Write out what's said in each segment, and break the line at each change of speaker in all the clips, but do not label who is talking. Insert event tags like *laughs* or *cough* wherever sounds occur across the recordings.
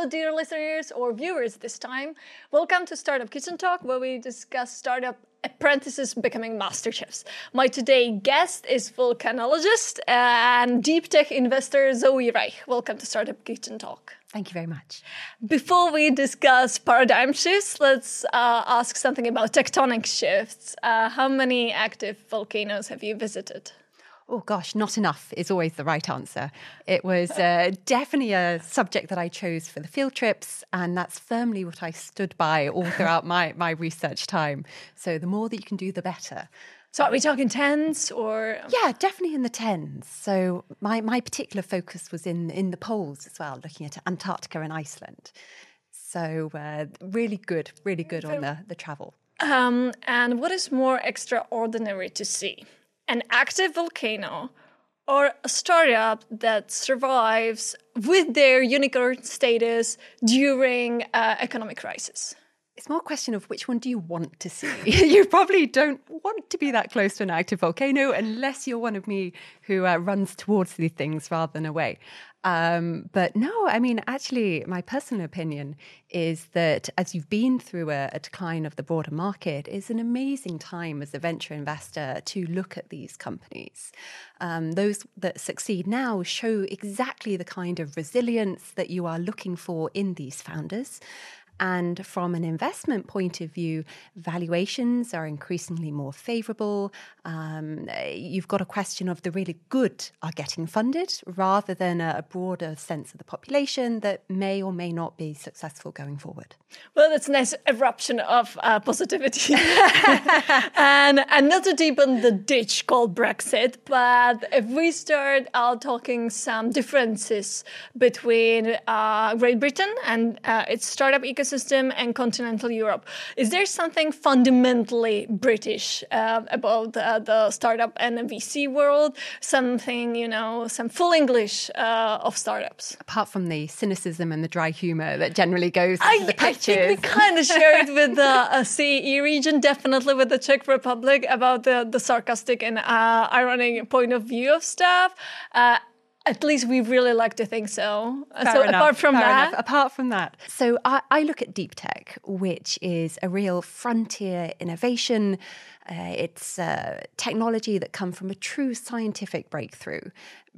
Hello, dear listeners or viewers this time. Welcome to Startup Kitchen Talk, where we discuss startup apprentices becoming master chefs. My today guest is volcanologist and deep tech investor Zoe Reich. Welcome to Startup Kitchen Talk.
Thank you very much.
Before we discuss paradigm shifts, let's uh, ask something about tectonic shifts. Uh, how many active volcanoes have you visited?
Oh gosh, not enough is always the right answer. It was uh, definitely a subject that I chose for the field trips, and that's firmly what I stood by all throughout my, my research time. So the more that you can do, the better.
So are we talking tens or?
Yeah, definitely in the tens. So my, my particular focus was in in the poles as well, looking at Antarctica and Iceland. So uh, really good, really good on the, the travel.
Um, and what is more extraordinary to see? An active volcano or a startup that survives with their unicorn status during uh, economic crisis?
It's more a question of which one do you want to see. *laughs* you probably don't want to be that close to an active volcano unless you're one of me who uh, runs towards these things rather than away. Um, but no, I mean, actually, my personal opinion is that as you've been through a, a, decline of the broader market, it's an amazing time as a venture investor to look at these companies. Um, those that succeed now show exactly the kind of resilience that you are looking for in these founders. And from an investment point of view, valuations are increasingly more favorable. Um, you've got a question of the really good are getting funded rather than a, broader sense of the population that may or may not be successful going forward.
Well, that's a nice eruption of uh, positivity. *laughs* and, and not to deepen the ditch called Brexit, but if we start out talking some differences between uh, Great Britain and uh, its startup ecosystem system and continental Europe. Is there something fundamentally British uh, about uh, the startup and the VC world? Something, you know, some full English uh, of startups?
Apart from the cynicism and the dry humor that generally goes I, the pitches.
I think we kind of share it with the uh, CE region, definitely with the Czech Republic about the, the sarcastic and uh, ironic point of view of stuff. At least we really like to think so.
Fair
so
enough,
apart from that,
enough. apart from that, so I, I, look at deep tech, which is a real frontier innovation uh, it's uh, technology that come from a true scientific breakthrough,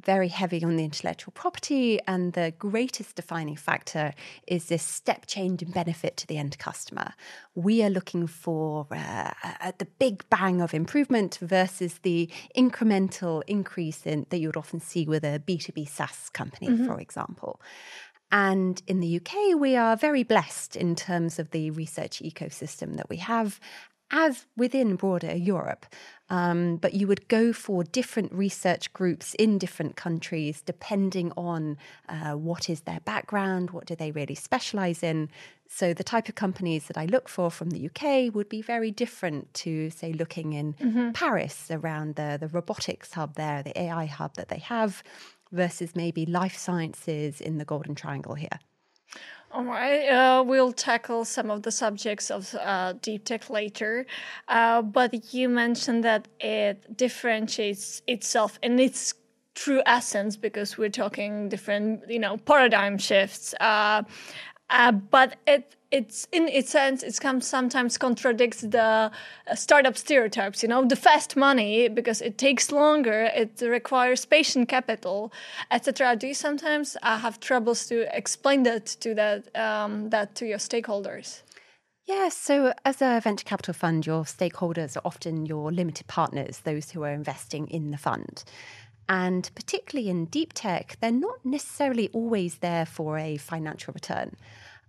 very heavy on the intellectual property, and the greatest defining factor is this step change in benefit to the end customer. We are looking for uh, the big bang of improvement versus the incremental increase in, that you would often see with a B2B SaaS company, mm-hmm. for example. And in the UK, we are very blessed in terms of the research ecosystem that we have as within broader Europe. Um, but you would go for different research groups in different countries depending on uh, what is their background, what do they really specialize in. So the type of companies that I look for from the UK would be very different to, say, looking in mm-hmm. Paris around the, the robotics hub there, the AI hub that they have, versus maybe life sciences in the Golden Triangle here.
All right, uh, we'll tackle some of the subjects of uh, deep tech later, uh, but you mentioned that it differentiates itself in its true essence because we're talking different, you know, paradigm shifts. Uh, uh, but it it's in its sense it sometimes contradicts the uh, startup stereotypes you know the fast money because it takes longer it requires patient capital etc do you sometimes uh, have troubles to explain that to that um, that to your stakeholders
yeah, so as a venture capital fund, your stakeholders are often your limited partners, those who are investing in the fund. And particularly in deep tech, they're not necessarily always there for a financial return.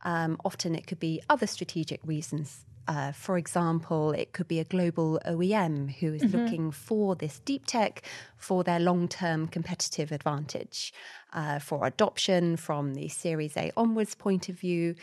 Um, often it could be other strategic reasons. Uh, for example, it could be a global OEM who is mm-hmm. looking for this deep tech for their long term competitive advantage, uh, for adoption from the Series A onwards point of view.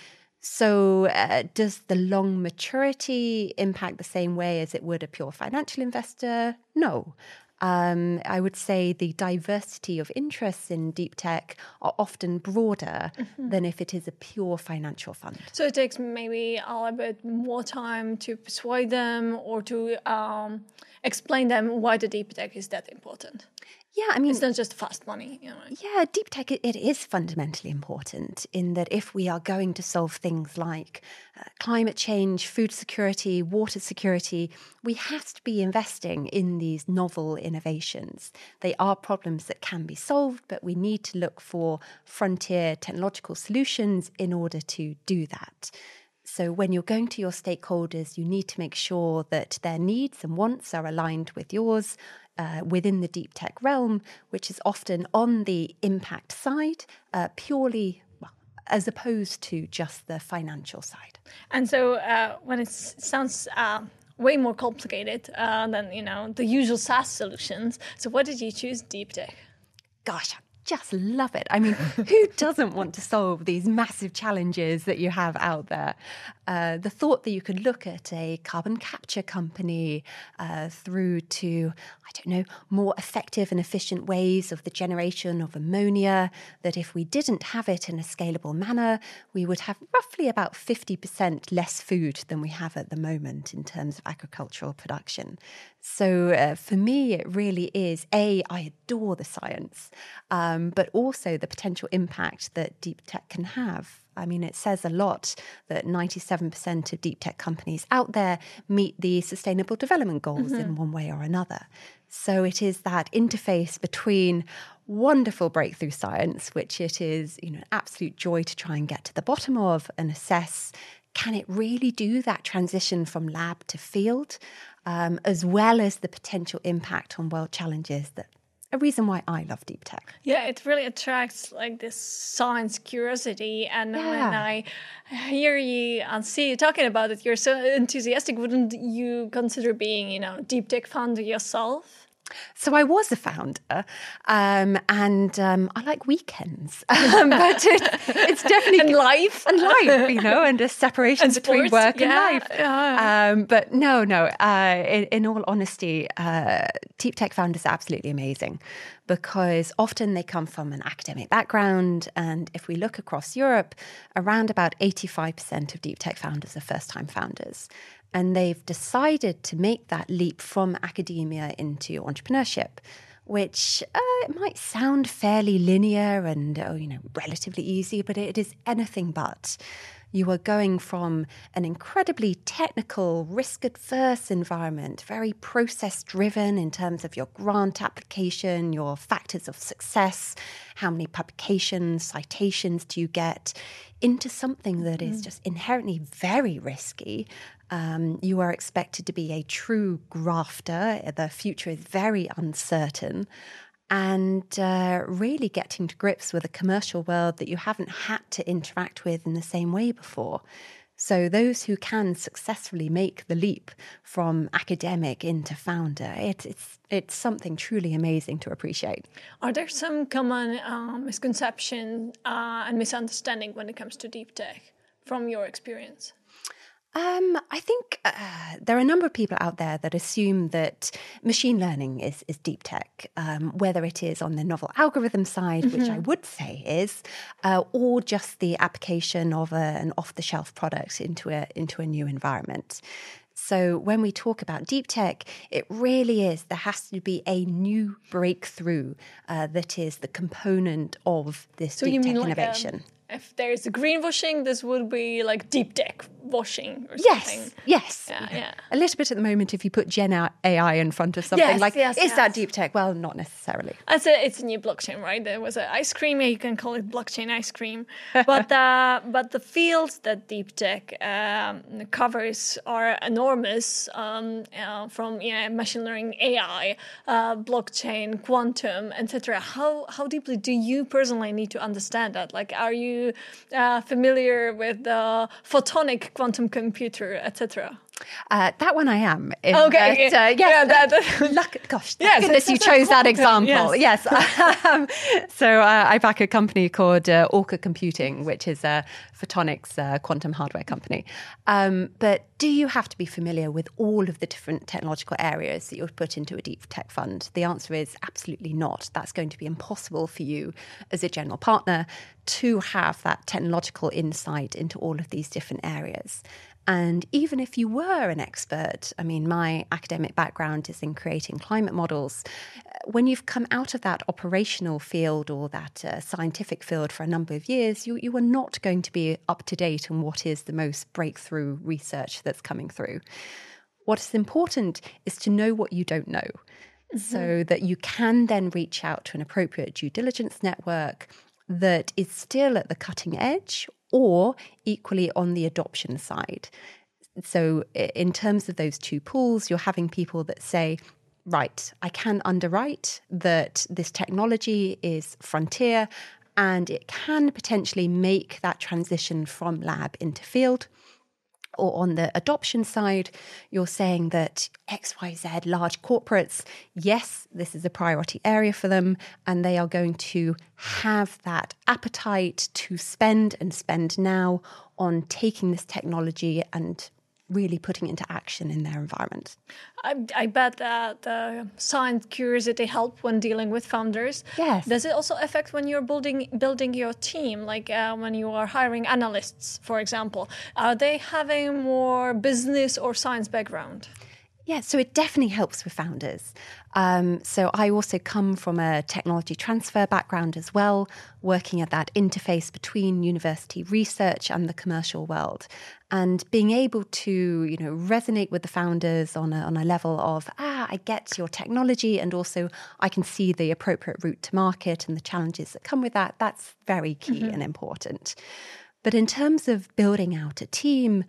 So, uh, does the long maturity impact the same way as it would a pure financial investor? No. Um, I would say the diversity of interests in deep tech are often broader mm-hmm. than if it is a pure financial fund.
So it takes maybe a little bit more time to persuade them or to um, explain them why the deep tech is that important.
Yeah, I mean,
it's not just fast money. You know.
Yeah, deep tech, it, it is fundamentally important in that if we are going to solve things like uh, climate change, food security, water security, we have to be investing in these novel innovations. They are problems that can be solved, but we need to look for frontier technological solutions in order to do that. So, when you're going to your stakeholders, you need to make sure that their needs and wants are aligned with yours uh, within the deep tech realm, which is often on the impact side, uh, purely as opposed to just the financial side.
And so, uh, when it sounds uh, way more complicated uh, than you know the usual SaaS solutions, so what did you choose deep tech?
Gosh, just love it. I mean, *laughs* who doesn't want to solve these massive challenges that you have out there? Uh, the thought that you could look at a carbon capture company uh, through to, I don't know, more effective and efficient ways of the generation of ammonia, that if we didn't have it in a scalable manner, we would have roughly about 50% less food than we have at the moment in terms of agricultural production. So uh, for me, it really is A, I adore the science, um, but also the potential impact that deep tech can have. I mean, it says a lot that 97% of deep tech companies out there meet the sustainable development goals mm-hmm. in one way or another. So it is that interface between wonderful breakthrough science, which it is, you know, an absolute joy to try and get to the bottom of and assess can it really do that transition from lab to field, um, as well as the potential impact on world challenges that a reason why I love deep tech.
Yeah, it really attracts like this science curiosity. And yeah. when I hear you and see you talking about it, you're so enthusiastic. Wouldn't you consider being, you know, deep tech founder yourself?
So I was a founder, um, and um, I like weekends, *laughs* um, but it, it's definitely
and life
and life, you know, and a separation and between sports, work yeah, and life. Yeah. Um, but no, no. Uh, in, in, all honesty, uh, Deep Tech founders are absolutely amazing because often they come from an academic background, and if we look across Europe, around about eighty-five percent of Deep Tech founders are first-time founders and they've decided to make that leap from academia into entrepreneurship which uh, it might sound fairly linear and oh, you know relatively easy but it is anything but you are going from an incredibly technical, risk adverse environment, very process driven in terms of your grant application, your factors of success, how many publications, citations do you get, into something that is mm. just inherently very risky um, you are expected to be a true grafter. The future is very uncertain. And uh, really getting to grips with a commercial world that you haven't had to interact with in the same way before. So, those who can successfully make the leap from academic into founder, it, it's it's something truly amazing to appreciate.
Are there some common uh, misconception uh, and misunderstanding when it comes to deep tech from your experience?
Um, I think uh, there are a number of people out there that assume that machine learning is, is deep tech, um, whether it is on the novel algorithm side, mm-hmm. which I would say is, uh, or just the application of a, an off the shelf product into a, into a new environment. So when we talk about deep tech, it really is, there has to be a new breakthrough uh, that is the component of this so deep tech innovation. Like
if there is a greenwashing, this would be like deep tech washing or
yes,
something.
Yes, yeah, yeah. A little bit at the moment if you put Gen AI in front of something yes, like, yes, is yes. that deep tech? Well, not necessarily.
It's a, it's a new blockchain, right? There was an ice cream, you can call it blockchain ice cream. but, *laughs* uh, but the fields that deep tech um, covers are enormous um, uh, from yeah, machine learning, AI, uh, blockchain, quantum, etc. How, how deeply do you personally need to understand that? Like, are you uh, familiar with the photonic quantum computer, etc.?
Uh, that one I am.
In, okay.
Uh, yes. Yeah, that, luck, gosh, yes, goodness you chose that *laughs* example. Yes. yes. *laughs* um, so uh, I back a company called uh, Orca Computing, which is a photonics uh, quantum hardware company. Um, but do you have to be familiar with all of the different technological areas that you would put into a deep tech fund? The answer is absolutely not. That's going to be impossible for you as a general partner to have that technological insight into all of these different areas. And even if you were an expert, I mean, my academic background is in creating climate models. Uh, when you've come out of that operational field or that uh, scientific field for a number of years, you, you are not going to be up to date on what is the most breakthrough research that's coming through. What is important is to know what you don't know. Mm-hmm. So that you can then reach out to an appropriate due diligence network that is still at the cutting edge or equally on the adoption side. So, in terms of those two pools, you're having people that say, right, I can underwrite that this technology is frontier and it can potentially make that transition from lab into field or on the adoption side, you're saying that XYZ large corporates, yes, this is a priority area for them, and they are going to have that appetite to spend and spend now on taking this technology and really putting into action in their environment.
I, I, bet that the science curiosity help when dealing with founders.
Yes.
Does it also affect when you're building building your team, like uh, when you are hiring analysts, for example? Are they having more business or science background?
Yeah, so it definitely helps with founders. Um, so I also come from a technology transfer background as well, working at that interface between university research and the commercial world, and being able to you know resonate with the founders on a, on a level of ah I get your technology, and also I can see the appropriate route to market and the challenges that come with that. That's very key mm-hmm. and important. But in terms of building out a team,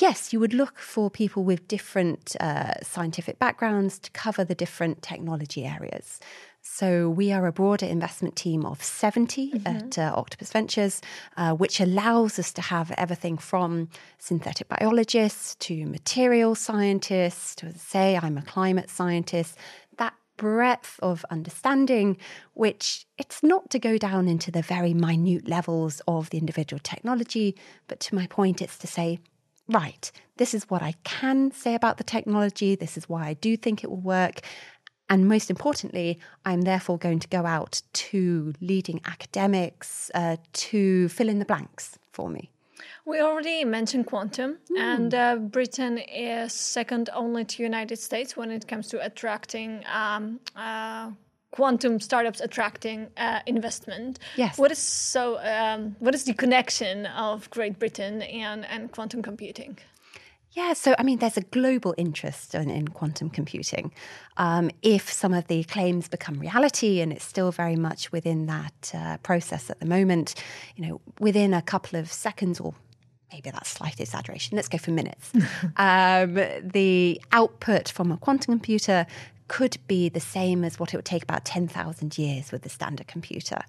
yes, you would look for people with different uh, scientific backgrounds to cover the different technology areas. So we are a broader investment team of 70 mm-hmm. at uh, Octopus Ventures, uh, which allows us to have everything from synthetic biologists to material scientists to say I'm a climate scientist. That breadth of understanding, which it's not to go down into the very minute levels of the individual technology, but to my point, it's to say right, this is what I can say about the technology, this is why I do think it will work. And most importantly, I'm therefore going to go out to leading academics uh, to fill in the blanks for me.
We already mentioned quantum, mm. and uh, Britain is second only to United States when it comes to attracting um, uh, quantum startups attracting uh, investment.
Yes.
What is so? Um, what is the connection of Great Britain and and quantum computing?
Yeah, so I mean, there's a global interest in, in quantum computing. Um, if some of the claims become reality, and it's still very much within that uh, process at the moment, you know, within a couple of seconds or maybe that's slight exaggeration. Let's go for minutes. *laughs* um, the output from a quantum computer could be the same as what it would take about 10,000 years with the standard computer.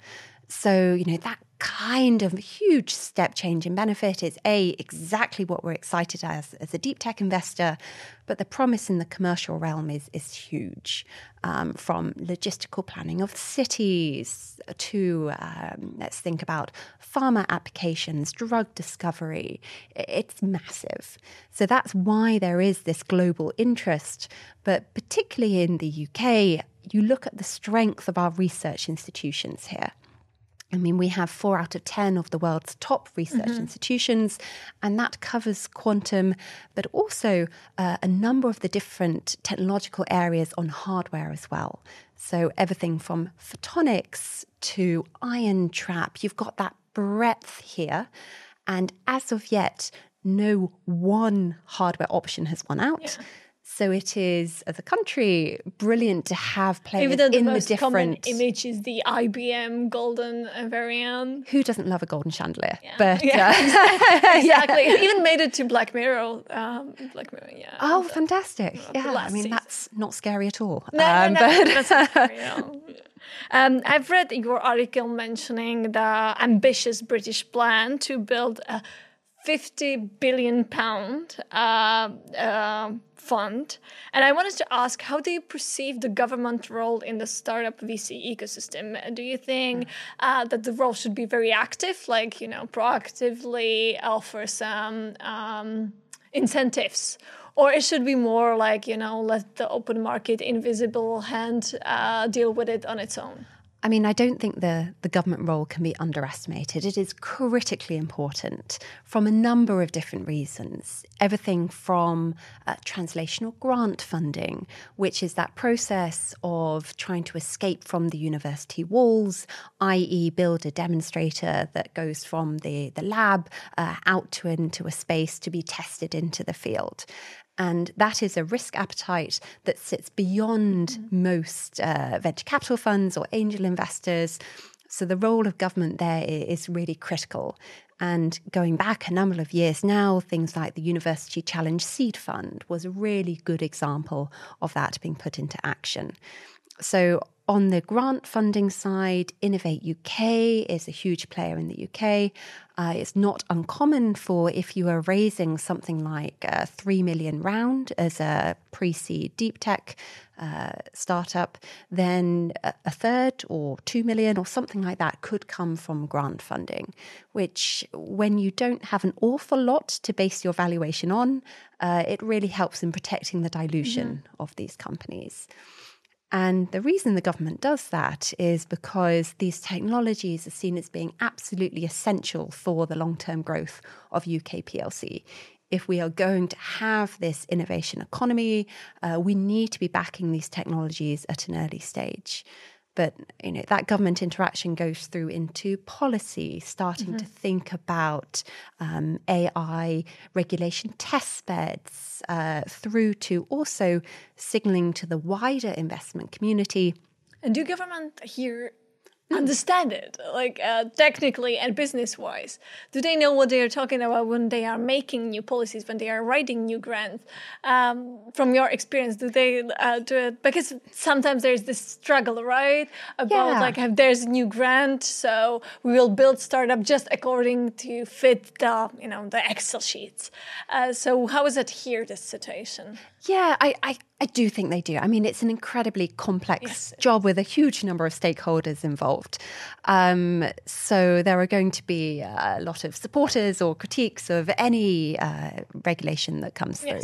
So, you know, that kind of huge step change in benefit is A, exactly what we're excited as as a deep tech investor, but the promise in the commercial realm is, is huge. Um, from logistical planning of cities to, um, let's think about pharma applications, drug discovery. It's massive. So that's why there is this global interest. But particularly in the UK, you look at the strength of our research institutions here. I mean, we have four out of 10 of the world's top research mm-hmm. institutions, and that covers quantum, but also uh, a number of the different technological areas on hardware as well. So, everything from photonics to ion trap, you've got that breadth here. And as of yet, no one hardware option has won out. Yeah. So it is, as a country, brilliant to have players
Even
in
the, most
the different.
Common image is the IBM golden variant.
Who doesn't love a golden chandelier?
Yeah.
But
yeah. Uh, *laughs* exactly, *laughs* yeah. even made it to Black Mirror. Um, Black Mirror, yeah.
Oh, fantastic! yeah, I mean season. that's not scary at all.
No, um, no, no, that's not scary at *laughs* all. Um, I've read your article mentioning the ambitious British plan to build a 50 billion pound uh, uh, fund. And I wanted to ask how do you perceive the government role in the startup VC ecosystem? Do you think uh, that the role should be very active, like, you know, proactively offer some um, incentives? Or it should be more like, you know, let the open market invisible hand uh, deal with it on its own?
I mean, I don't think the, the government role can be underestimated. It is critically important from a number of different reasons. Everything from uh, translational grant funding, which is that process of trying to escape from the university walls, i.e., build a demonstrator that goes from the, the lab uh, out to into a space to be tested into the field. And that is a risk appetite that sits beyond mm-hmm. most uh, venture capital funds or angel investors. So the role of government there is really critical. And going back a number of years now, things like the University Challenge Seed Fund was a really good example of that being put into action. So on the grant funding side, Innovate UK is a huge player in the UK. Uh, it's not uncommon for if you are raising something like a three million round as a pre-seed deep tech uh, startup, then a third or two million or something like that could come from grant funding. Which, when you don't have an awful lot to base your valuation on, uh, it really helps in protecting the dilution mm-hmm. of these companies. And the reason the government does that is because these technologies are seen as being absolutely essential for the long term growth of UK PLC. If we are going to have this innovation economy, uh, we need to be backing these technologies at an early stage. But you know that government interaction goes through into policy, starting mm-hmm. to think about um, AI regulation test beds, uh, through to also signalling to the wider investment community.
And do government here. Understand it like uh, technically and business wise do they know what they are talking about when they are making new policies when they are writing new grants? Um, from your experience do they uh, do it because sometimes there's this struggle right about yeah. like if there's a new grant so we will build startup just according to fit the you know the excel sheets. Uh, so how is it here this situation?
Yeah i, I I do think they do. I mean, it's an incredibly complex yes. job with a huge number of stakeholders involved. Um, so there are going to be a lot of supporters or critiques of any uh, regulation that comes through.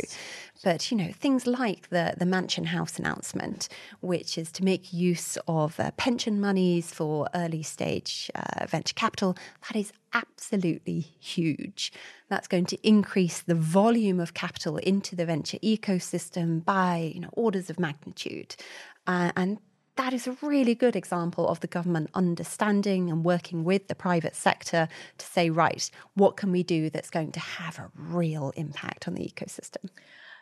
But you know things like the the Mansion House announcement, which is to make use of uh, pension monies for early stage uh, venture capital, that is absolutely huge. That's going to increase the volume of capital into the venture ecosystem by you know orders of magnitude, uh, and that is a really good example of the government understanding and working with the private sector to say, right, what can we do that's going to have a real impact on the ecosystem?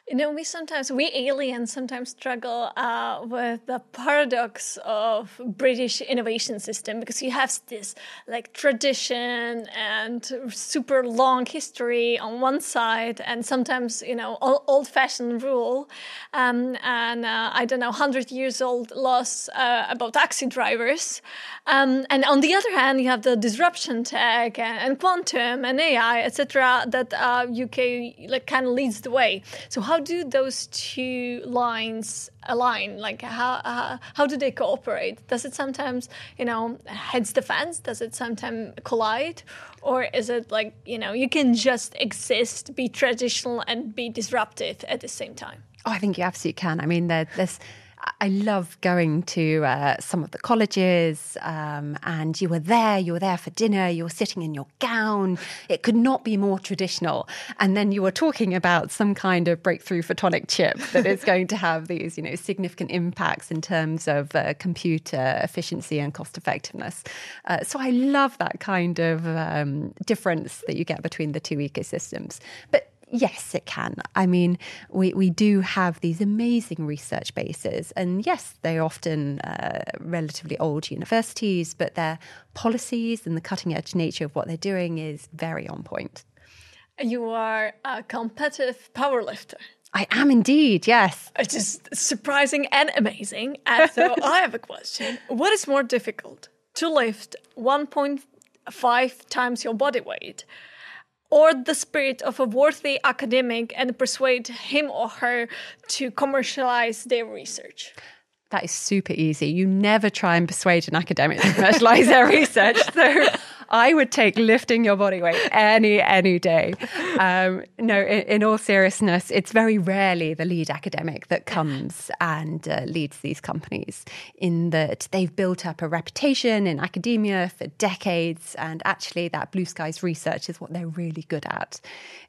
You know, we sometimes, we aliens sometimes struggle uh, with the paradox of British innovation system because you have this like tradition and super long history on one side and sometimes, you know, old fashioned rule um, and uh, I don't know, 100 years old laws uh, about taxi drivers. Um, and on the other hand, you have the disruption tech and, and quantum and AI, etc., that UK uh, like kind of leads the way. So how how do those two lines align? Like how uh, how do they cooperate? Does it sometimes you know heads the fence? Does it sometimes collide, or is it like you know you can just exist, be traditional, and be disruptive at the same time?
Oh, I think you absolutely can. I mean, there, there's I love going to uh, some of the colleges, um, and you were there, you were there for dinner, you were sitting in your gown. It could not be more traditional. And then you were talking about some kind of breakthrough photonic chip that is going to have these, you know, significant impacts in terms of uh, computer efficiency and cost effectiveness. Uh, so I love that kind of um, difference that you get between the two ecosystems. But Yes, it can. I mean, we, we do have these amazing research bases, and yes, they're often uh, relatively old universities, but their policies and the cutting edge nature of what they're doing is very on point.
You are a competitive powerlifter.
I am indeed, yes.
It's just surprising and amazing. And so *laughs* I have a question. What is more difficult to lift 1.5 times your body weight or the spirit of a worthy academic and persuade him or her to commercialize their research?
That is super easy. You never try and persuade an academic to commercialize their *laughs* research. So I would take lifting your body weight any any day. Um, no, in, in, all seriousness, it's very rarely the lead academic that comes and uh, leads these companies. In that they've built up a reputation in academia for decades, and actually, that blue skies research is what they're really good at.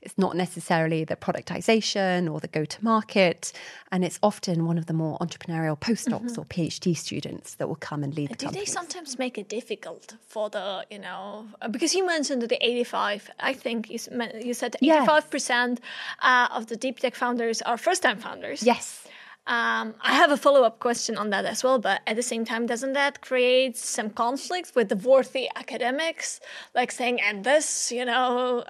It's not necessarily the productization or the go to market, and it's often one of the more entrepreneurial postdocs mm-hmm. or PhD students that will come and lead the
Do
companies.
they sometimes make it difficult for the, you know, because you mentioned the 85, I think you, you said 85% uh, of the deep tech founders are first time founders.
Yes.
Um, I have a follow up question on that as well, but at the same time, doesn't that create some conflict with the worthy academics? Like saying, and this, you know,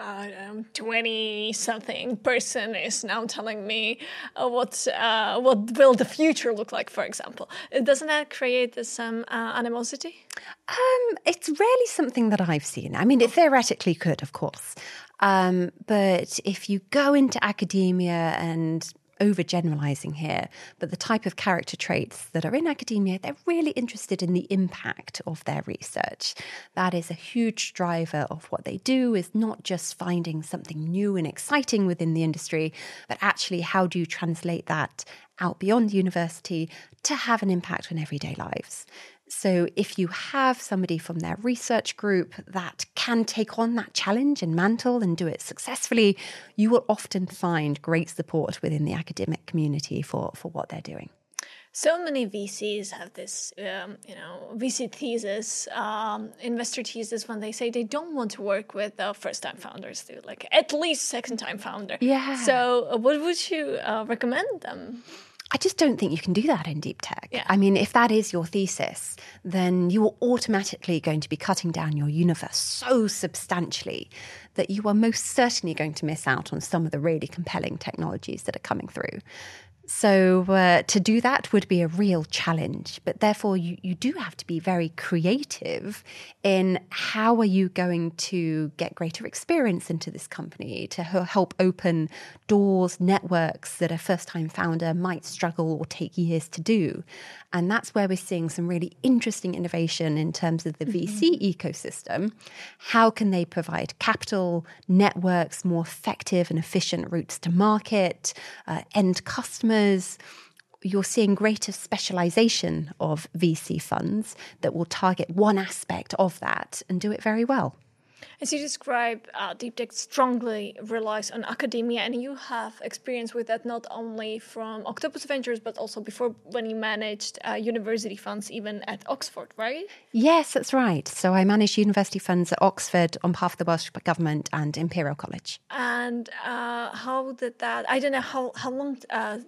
twenty uh, something person is now telling me uh, what uh, what will the future look like, for example. Doesn't that create some uh, animosity?
Um, it's rarely something that I've seen. I mean, it theoretically could, of course. Um, but if you go into academia and overgeneralizing here, but the type of character traits that are in academia, they're really interested in the impact of their research. That is a huge driver of what they do is not just finding something new and exciting within the industry, but actually how do you translate that out beyond university to have an impact on everyday lives. So, if you have somebody from their research group that can take on that challenge and mantle and do it successfully, you will often find great support within the academic community for, for what they're doing.
So many VCs have this, um, you know, VC thesis, um, investor thesis when they say they don't want to work with uh, first-time founders, they like at least second-time founder.
Yeah.
So, uh, what would you uh, recommend them?
I just don't think you can do that in deep tech. Yeah. I mean, if that is your thesis, then you are automatically going to be cutting down your universe so substantially that you are most certainly going to miss out on some of the really compelling technologies that are coming through. So uh, to do that would be a real challenge. But therefore, you, you do have to be very creative in how are you going to get greater experience into this company to help open doors, networks that a first time founder might struggle or take years to do. And that's where we're seeing some really interesting innovation in terms of the mm-hmm. VC ecosystem. How can they provide capital, networks, more effective and efficient routes to market, uh, end customers? You're seeing greater specialization of VC funds that will target one aspect of that and do it very well.
As you describe, uh, Deep Tech strongly relies on academia, and you have experience with that not only from Octopus Ventures, but also before when you managed uh, university funds, even at Oxford, right?
Yes, that's right. So I managed university funds at Oxford on behalf of the Welsh Government and Imperial College.
And uh, how did that? I don't know how how long uh,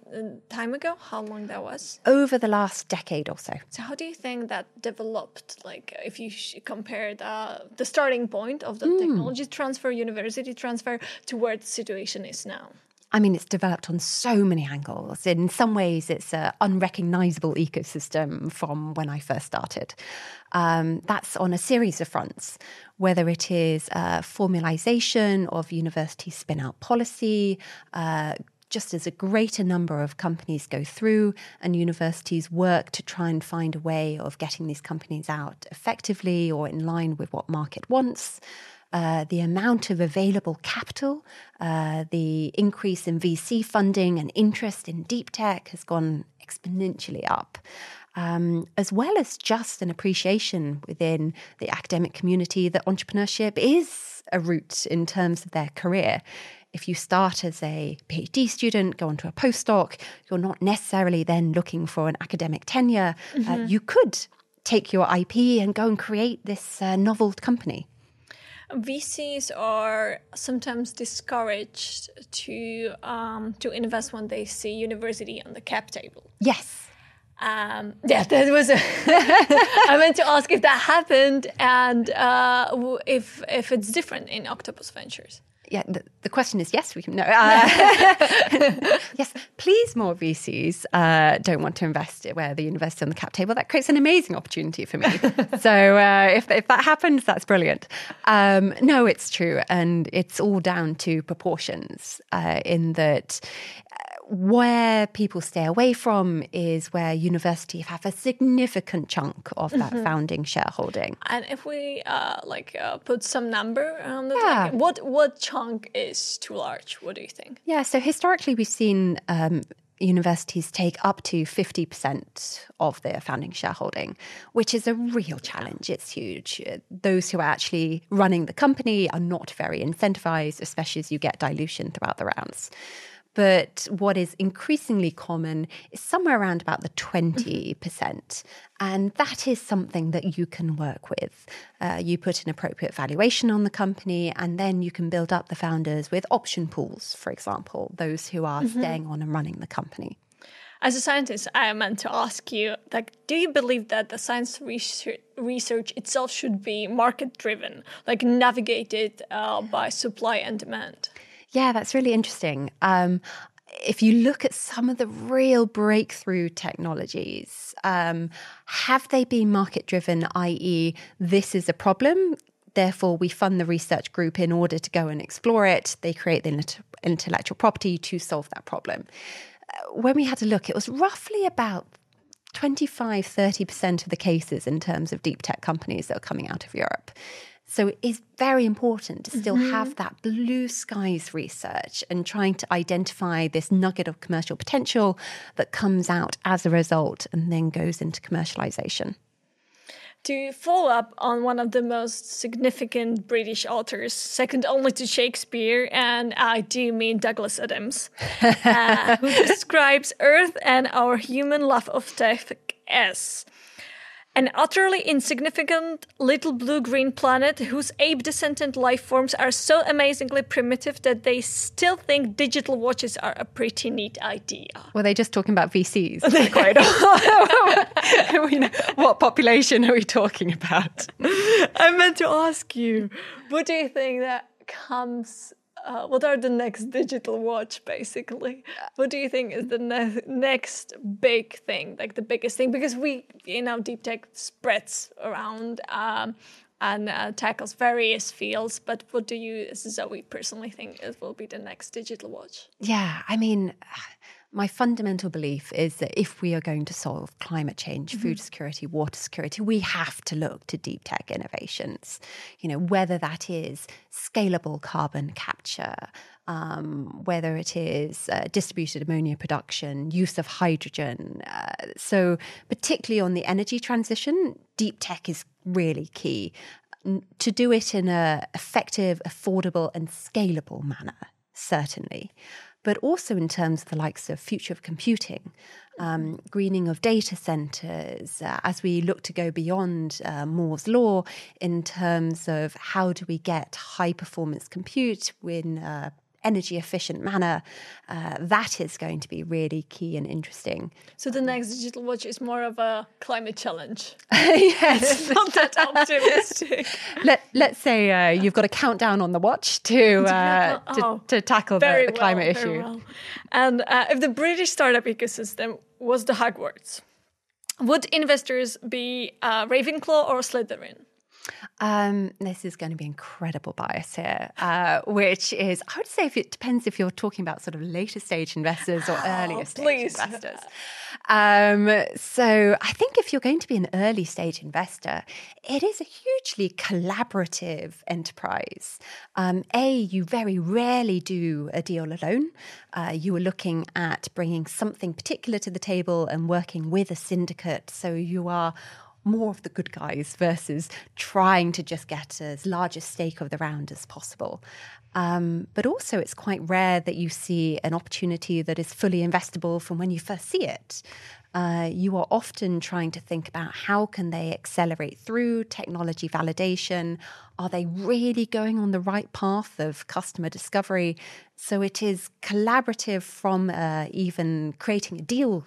time ago. How long that was?
Over the last decade or so.
So how do you think that developed? Like, if you compare the the starting point of the mm. technology transfer, university transfer to where the situation is now?
I mean, it's developed on so many angles. In some ways, it's an unrecognizable ecosystem from when I first started. Um, that's on a series of fronts, whether it is uh, formalization of university spin out policy, uh, just as a greater number of companies go through and universities work to try and find a way of getting these companies out effectively or in line with what market wants. Uh, the amount of available capital, uh, the increase in VC funding and interest in deep tech has gone exponentially up. Um, as well as just an appreciation within the academic community that entrepreneurship is a route in terms of their career. If you start as a PhD student, go on to a postdoc, you're not necessarily then looking for an academic tenure. Uh, mm-hmm. Uh, you could take your IP and go and create this uh, novel company.
VCs are sometimes discouraged to um, to invest when they see university on the cap table.
Yes.
Um, yeah, that was. A *laughs* I meant to ask if that happened and uh, if if it's different in Octopus Ventures
yeah, the, the, question is yes, we can. No, uh, *laughs* yes, please, more VCs uh, don't want to invest where the invest on the cap table. That creates an amazing opportunity for me. *laughs* so uh, if if that happens, that's brilliant. Um, no, it's true, and it's all down to proportions. Uh, in that, where people stay away from is where universities have a significant chunk of that mm-hmm. founding shareholding.
And if we uh, like uh, put some number on the yeah. Like, what what chunk is too large? What do you think?
Yeah, so historically we've seen um, universities take up to 50% of their founding shareholding, which is a real challenge. It's huge. Those who are actually running the company are not very incentivized, especially as you get dilution throughout the rounds. But what is increasingly common is somewhere around about the 20%. And that is something that you can work with. Uh, you put an appropriate valuation on the company, and then you can build up the founders with option pools, for example, those who are mm-hmm. staying on and running the company.
As a scientist, I meant to ask you, like, do you believe that the science research, research itself should be market driven, like navigated uh, by supply and demand?
Yeah, that's really interesting. Um, if you look at some of the real breakthrough technologies, um, have they been market driven, i.e., this is a problem? Therefore, we fund the research group in order to go and explore it. They create the intellectual property to solve that problem. Uh, when we had a look, it was roughly about 25, 30% of the cases in terms of deep tech companies that are coming out of Europe. So it is very important to still mm-hmm. have that blue skies research and trying to identify this nugget of commercial potential that comes out as a result and then goes into commercialization.
To follow up on one of the most significant British authors, second only to Shakespeare, and I do mean Douglas Adams, uh, who *laughs* describes Earth and our human love of tech as an utterly insignificant little blue green planet whose ape descendant life forms are so amazingly primitive that they still think digital watches are a pretty neat idea.
Were they just talking about VCs? *laughs* *laughs* what population are we talking about? *laughs*
I meant to ask you, what do you think that comes uh, what are the next digital watch basically? What do you think is the ne- next big thing like the biggest thing? Because we you know deep tech spreads around um, and uh, tackles various fields but what do you zoe personally think it will be the next digital watch?
Yeah i mean my fundamental belief is that if we are going to solve climate change, mm-hmm. food security, water security, we have to look to deep tech innovations. You know, whether that is scalable carbon capture, um, whether it is uh, distributed ammonia production, use of hydrogen. Uh, so, particularly on the energy transition, deep tech is really key. To do it in an effective, affordable, and scalable manner, certainly but also in terms of the likes of future of computing, um, greening of data centers, uh, as we look to go beyond uh, Moore's law in terms of how do we get high performance compute when uh, energy efficient manner, uh, that is going to be really key and interesting.
So the next digital watch is more of a climate challenge. *laughs* *laughs*
yes,
not that optimistic. *laughs*
Let Let's say uh, you've got a countdown on the watch to uh, oh, to, to, tackle the, the, climate well, issue. Well.
And uh, if the British startup ecosystem was the Hogwarts, would investors be uh, Ravenclaw or Slytherin?
Um, this is going to be incredible bias here, uh, which is, I would say, if it depends if you're talking about sort of later stage investors or oh, *gasps* earlier stage please. investors. Um, so I think if you're going to be an early stage investor, it is a hugely collaborative enterprise. Um, a, you very rarely do a deal alone. Uh, you are looking at bringing something particular to the table and working with a syndicate. So you are more of the good guys versus trying to just get as large a stake of the round as possible. Um, but also, it's quite rare that you see an opportunity that is fully investable from when you first see it. Uh, you are often trying to think about how can they accelerate through technology validation are they really going on the right path of customer discovery so it is collaborative from uh, even creating a deal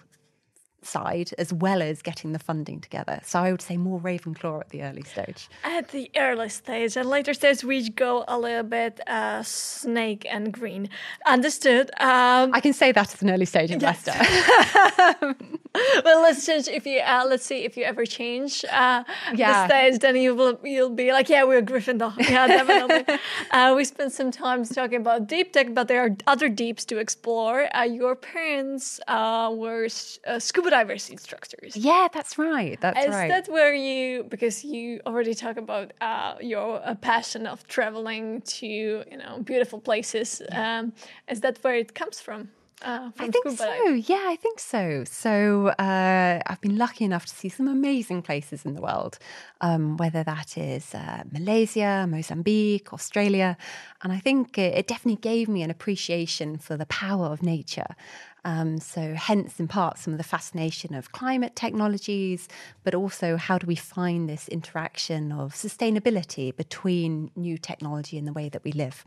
side as well as getting the funding together. So I would say more Ravenclaw at the early stage.
At the early stage, and later stage we go a little bit uh, snake and green. Understood. Um,
I can say that as an early stage investor. Yes. *laughs* *laughs* *laughs*
well, let's change. If you uh, let's see if you ever change uh,
Yeah.
the stage, then you will you'll be like, yeah, we're Gryffindor. *laughs* Yeah, definitely. *laughs* uh, we spent some time talking about deep tech, but there are other deeps to explore. Uh, your parents uh, were uh, scuba divers instructors.
Yeah, that's right. That's
Is
right.
that where you, because you already talk about uh, your uh, passion of traveling to, you know, beautiful places? Um, is that where it comes from? Uh,
I think so. Yeah, I think so. So uh, I've been lucky enough to see some amazing places in the world, um, whether that is uh, Malaysia, Mozambique, Australia, and I think it, it definitely gave me an appreciation for the power of nature. Um, so, hence, in part, some of the fascination of climate technologies, but also how do we find this interaction of sustainability between new technology and the way that we live.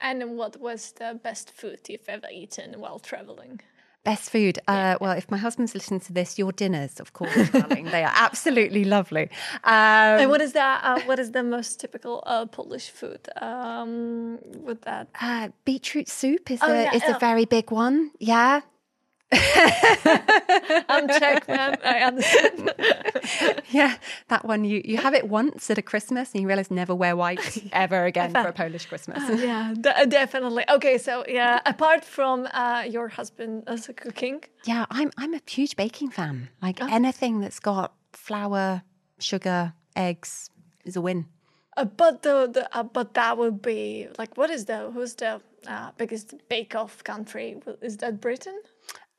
And what was the best food you've ever eaten while traveling?
Best food. Uh, well, if my husband's listening to this, your dinners, of course, darling. They are absolutely lovely. Um,
And what is that? Uh, what is the most typical uh, Polish food? Um, with that,
uh, beetroot soup is
Oh,
a
yeah,
is a
oh.
very big one. Yeah. *laughs*
I'm Czech man. I understand. *laughs*
Yeah, that one you, you have it once at a Christmas and you realize never wear white *laughs* ever again for a Polish Christmas.
yeah, de- definitely. Okay, so yeah, apart from uh, your husband as a cooking,
Yeah, I'm I'm a huge baking fan. Like anything that's got flour, sugar, eggs is a win.
uh, but the, the uh, but that would be like what is the who's the uh, biggest bake off country? Is that Britain?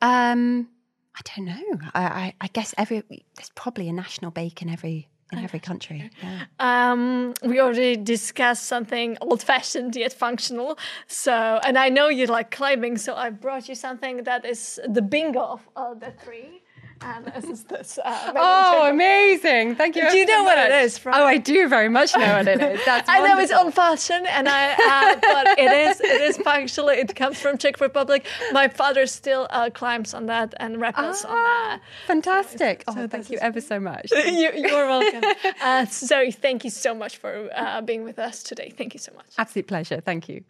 Um, I don't know. I, I, I guess every there's probably a national bake in every in every country. Yeah.
Um, we already discussed something old-fashioned yet functional. So, and I know you like climbing, so I brought you something that is the bingo of uh, the three. And this is this. Uh,
Oh, amazing! Thank you.
Do you
so
know what it
much.
is from-
Oh, I do very much know what it is. That's *laughs*
I know it's
wonderful.
old-fashioned, and I, uh, but it is it is functional. It comes from Czech Republic. My father still uh, climbs on that and rappels on that.
Ah, fantastic. Oh,
this
thank you ever so much. *laughs*
you, you're welcome. Uh, Zoe, thank you so much for uh, being with us today. Thank you so much.
Absolute pleasure. Thank you.